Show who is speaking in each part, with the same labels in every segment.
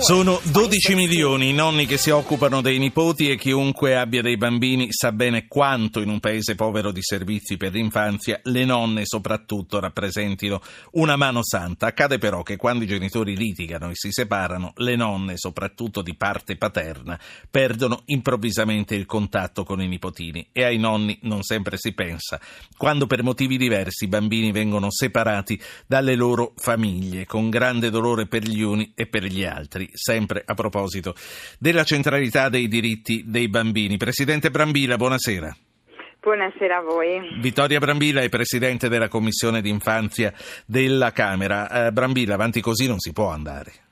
Speaker 1: Sono 12 milioni i nonni che si occupano dei nipoti e chiunque abbia dei bambini sa bene quanto in un paese povero di servizi per l'infanzia le nonne soprattutto rappresentino una mano santa. Accade però che quando i genitori litigano e si separano, le nonne, soprattutto di parte paterna, perdono improvvisamente il contatto con i nipotini e ai nonni non sempre si pensa. Quando per motivi diversi i bambini vengono separati dalle loro famiglie, con grande dolore per gli uni e per gli altri sempre a proposito della centralità dei diritti dei bambini. Presidente Brambila, buonasera.
Speaker 2: Buonasera a voi.
Speaker 1: Vittoria Brambilla è Presidente della Commissione d'infanzia della Camera. Eh, Brambilla, avanti così non si può andare.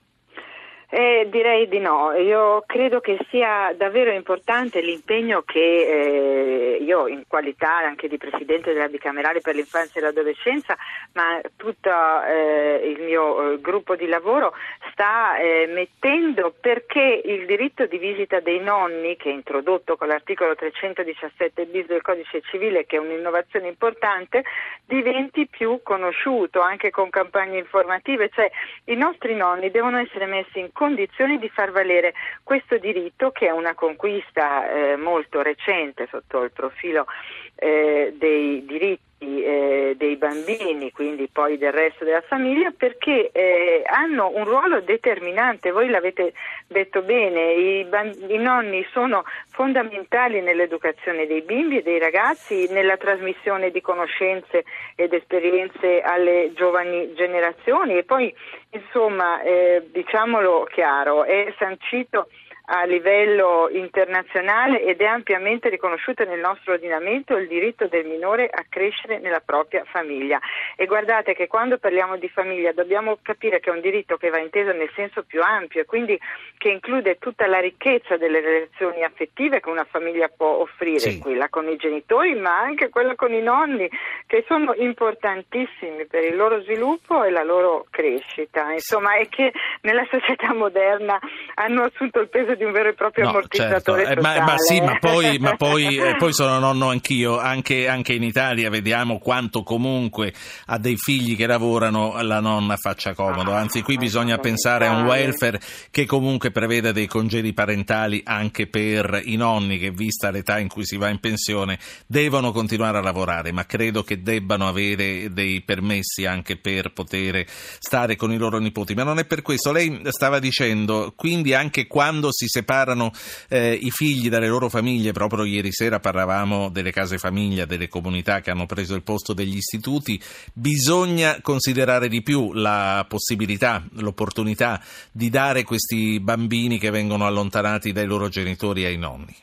Speaker 2: Eh, direi di no, io credo che sia davvero importante l'impegno che eh, io in qualità anche di Presidente della Bicamerale per l'infanzia e l'adolescenza, ma tutto eh, il mio eh, gruppo di lavoro sta eh, mettendo perché il diritto di visita dei nonni, che è introdotto con l'articolo 317 bis del Codice Civile, che è un'innovazione importante, diventi più conosciuto anche con campagne informative, cioè i nostri nonni devono essere messi in condizioni di far valere questo diritto che è una conquista eh, molto recente sotto il profilo eh, dei diritti eh, dei bambini, quindi poi del resto della famiglia, perché eh, hanno un ruolo determinante. Voi l'avete detto bene, i, bamb- i, nonni sono fondamentali nell'educazione dei bimbi e dei ragazzi, nella trasmissione di conoscenze ed esperienze alle giovani generazioni e poi, insomma, eh, diciamolo chiaro, è sancito a livello internazionale ed è ampiamente riconosciuto nel nostro ordinamento il diritto del minore a crescere nella propria famiglia. E guardate che quando parliamo di famiglia dobbiamo capire che è un diritto che va inteso nel senso più ampio e quindi che include tutta la ricchezza delle relazioni affettive che una famiglia può offrire, sì. quella con i genitori ma anche quella con i nonni, che sono importantissimi per il loro sviluppo e la loro crescita. Insomma, è che nella società moderna hanno assunto il peso di un vero e proprio no, ammortizzatore
Speaker 1: certo. eh, ma, ma, sì, ma poi, ma poi, eh, poi, sono nonno anch'io, anche, anche, in Italia vediamo quanto comunque a dei figli che lavorano la nonna faccia comodo, ah, anzi qui bisogna pensare a un welfare che comunque preveda dei congedi parentali anche per i nonni che vista l'età in cui si va in pensione devono continuare a lavorare, ma credo che debbano avere dei permessi anche per poter stare con i loro nipoti, ma non è per questo, lei stava dicendo, quindi anche quando si si separano eh, i figli dalle loro famiglie, proprio ieri sera parlavamo delle case famiglia, delle comunità che hanno preso il posto degli istituti, bisogna considerare di più la possibilità, l'opportunità di dare questi bambini che vengono allontanati dai loro genitori ai nonni.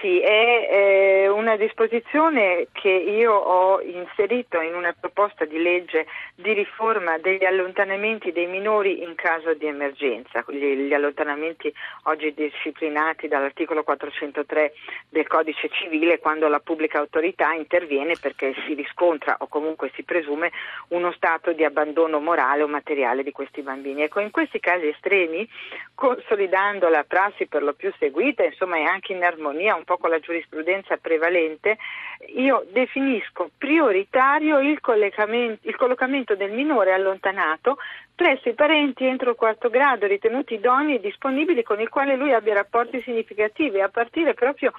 Speaker 2: Sì, è eh, una disposizione che io ho inserito in una proposta di legge di riforma degli allontanamenti dei minori in caso di emergenza, gli, allontanamenti oggi disciplinati dall'articolo 403 del Codice Civile quando la pubblica autorità interviene perché si riscontra o comunque si presume uno stato di abbandono morale o materiale di questi bambini. Ecco, in questi casi estremi, consolidando la prassi per lo più seguita, insomma, e anche in armonia un po' con la giurisprudenza prevalente, io definisco prioritario il, il collocamento del minore allontanato presso i parenti entro il quarto grado ritenuti idonei e disponibili con il quale lui abbia rapporti significativi, a partire proprio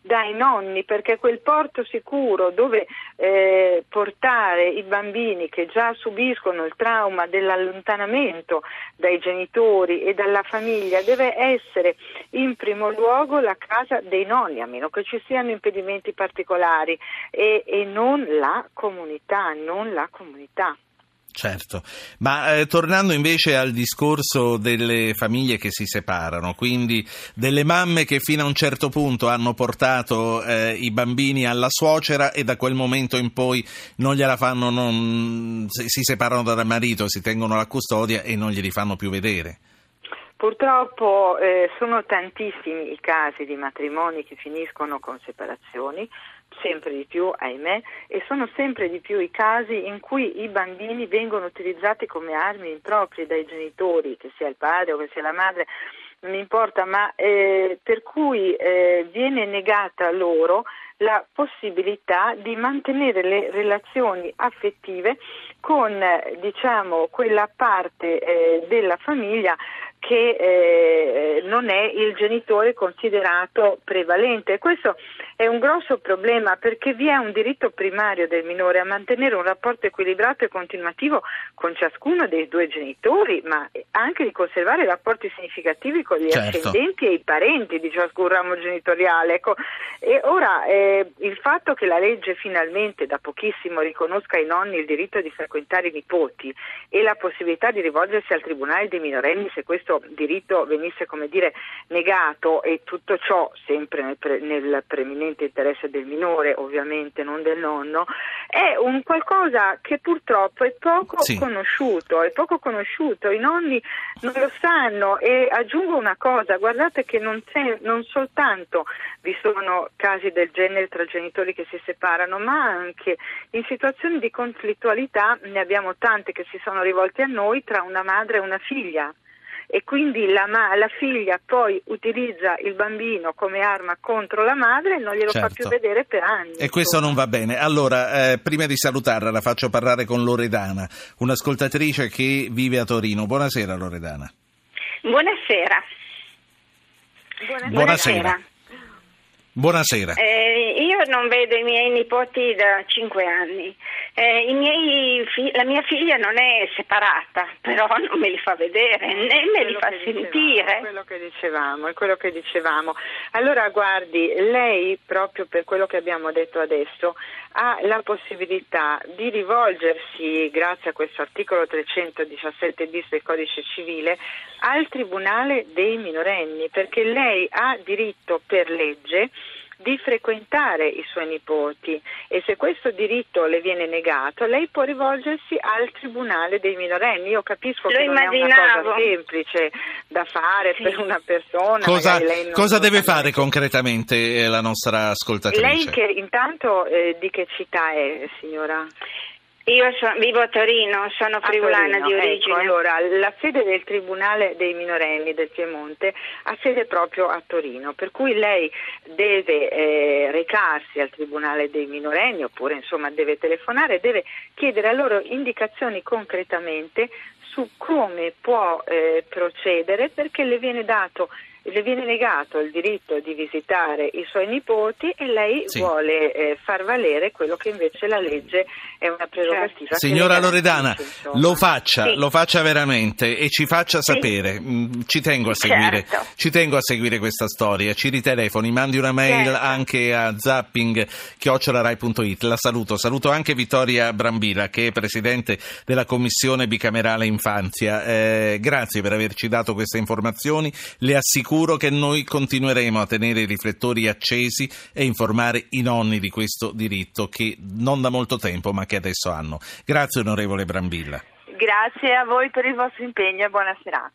Speaker 2: dai nonni, perché quel porto sicuro dove eh, portare i bambini che già subiscono il trauma dell'allontanamento dai genitori e dalla famiglia deve essere in primo luogo la casa dei nonni, a meno che ci siano impedimenti particolari, e, e non la comunità, non la comunità.
Speaker 1: Certo, ma eh, tornando invece al discorso delle famiglie che si separano, quindi delle mamme che fino a un certo punto hanno portato eh, i bambini alla suocera e da quel momento in poi non gliela fanno, non, si separano dal marito, si tengono la custodia e non glieli fanno più vedere.
Speaker 2: Purtroppo eh, sono tantissimi i casi di matrimoni che finiscono con separazioni, sempre di più, ahimè, e sono sempre di più i casi in cui i bambini vengono utilizzati come armi improprie dai genitori, che sia il padre o che sia la madre, non importa, ma eh, per cui eh, viene negata loro la possibilità di mantenere le relazioni affettive con diciamo, quella parte eh, della famiglia che eh, non è il genitore considerato prevalente. Questo è un grosso problema perché vi è un diritto primario del minore a mantenere un rapporto equilibrato e continuativo con ciascuno dei due genitori, ma anche di conservare rapporti significativi con gli certo. ascendenti e i parenti di ciascun ramo genitoriale. Ecco, e ora eh, il fatto che la legge finalmente da pochissimo riconosca ai nonni il diritto di frequentare i nipoti e la possibilità di rivolgersi al tribunale dei minorenni se questo diritto venisse come dire negato e tutto ciò sempre nel, pre, nel preminente interesse del minore, ovviamente non del nonno, è un qualcosa che purtroppo è poco sì. conosciuto, è poco conosciuto, i nonni non lo sanno e aggiungo una cosa, guardate che non, non soltanto vi sono casi del genere tra genitori che si separano, ma anche in situazioni di conflittualità ne abbiamo tante che si sono rivolte a noi tra una madre e una figlia e quindi la, ma- la, figlia poi utilizza il bambino come arma contro la madre e non glielo certo. fa più certo. vedere per anni.
Speaker 1: E questo non va bene. Allora, eh, prima di salutarla la faccio parlare con Loredana, un'ascoltatrice che vive a Torino. Buonasera Loredana.
Speaker 3: Buonasera.
Speaker 1: Buonasera. Buonasera. Buonasera.
Speaker 3: Eh, io non vedo i miei nipoti da cinque anni. Eh, fi- la mia figlia non è separata, però non me li fa vedere né me li fa sentire.
Speaker 2: È quello che dicevamo, è quello che dicevamo. Allora guardi, lei proprio per quello che abbiamo detto adesso ha la possibilità di rivolgersi, grazie a questo articolo 317 bis del codice civile, al Tribunale dei minorenni, perché lei ha diritto per legge di frequentare i suoi nipoti e se questo diritto le viene negato lei può rivolgersi al Tribunale dei minorenni. Io capisco
Speaker 3: Lo
Speaker 2: che
Speaker 3: immaginavo.
Speaker 2: non è una cosa semplice da fare sì. per una persona.
Speaker 1: Cosa, cosa deve fare concretamente eh, la nostra ascoltatrice?
Speaker 2: Lei che intanto eh, di che città è signora?
Speaker 3: Io so, vivo a Torino, sono friulana
Speaker 2: Torino,
Speaker 3: di origine.
Speaker 2: Ecco, allora, la sede del Tribunale dei minorenni del Piemonte ha sede proprio a Torino, per cui lei deve eh, recarsi al Tribunale dei minorenni oppure insomma deve telefonare, deve chiedere a loro indicazioni concretamente su come può eh, procedere perché le viene dato le viene negato il diritto di visitare i suoi nipoti e lei sì. vuole eh, far valere quello che invece la legge è una prerogativa.
Speaker 1: Signora Loredana, lo faccia, sì. lo faccia veramente e ci faccia sì. sapere. Mm, ci tengo a seguire, certo. ci tengo a seguire questa storia. Ci ritelefoni, mandi una mail certo. anche a zapping.rai.it. La saluto. Saluto anche Vittoria Brambila, che è presidente della Commissione bicamerale infanzia. Eh, grazie per averci dato queste informazioni. Le assicuro sicuro che noi continueremo a tenere i riflettori accesi e informare i nonni di questo diritto che non da molto tempo ma che adesso hanno. Grazie onorevole Brambilla.
Speaker 2: Grazie a voi per il vostro impegno e buona serata.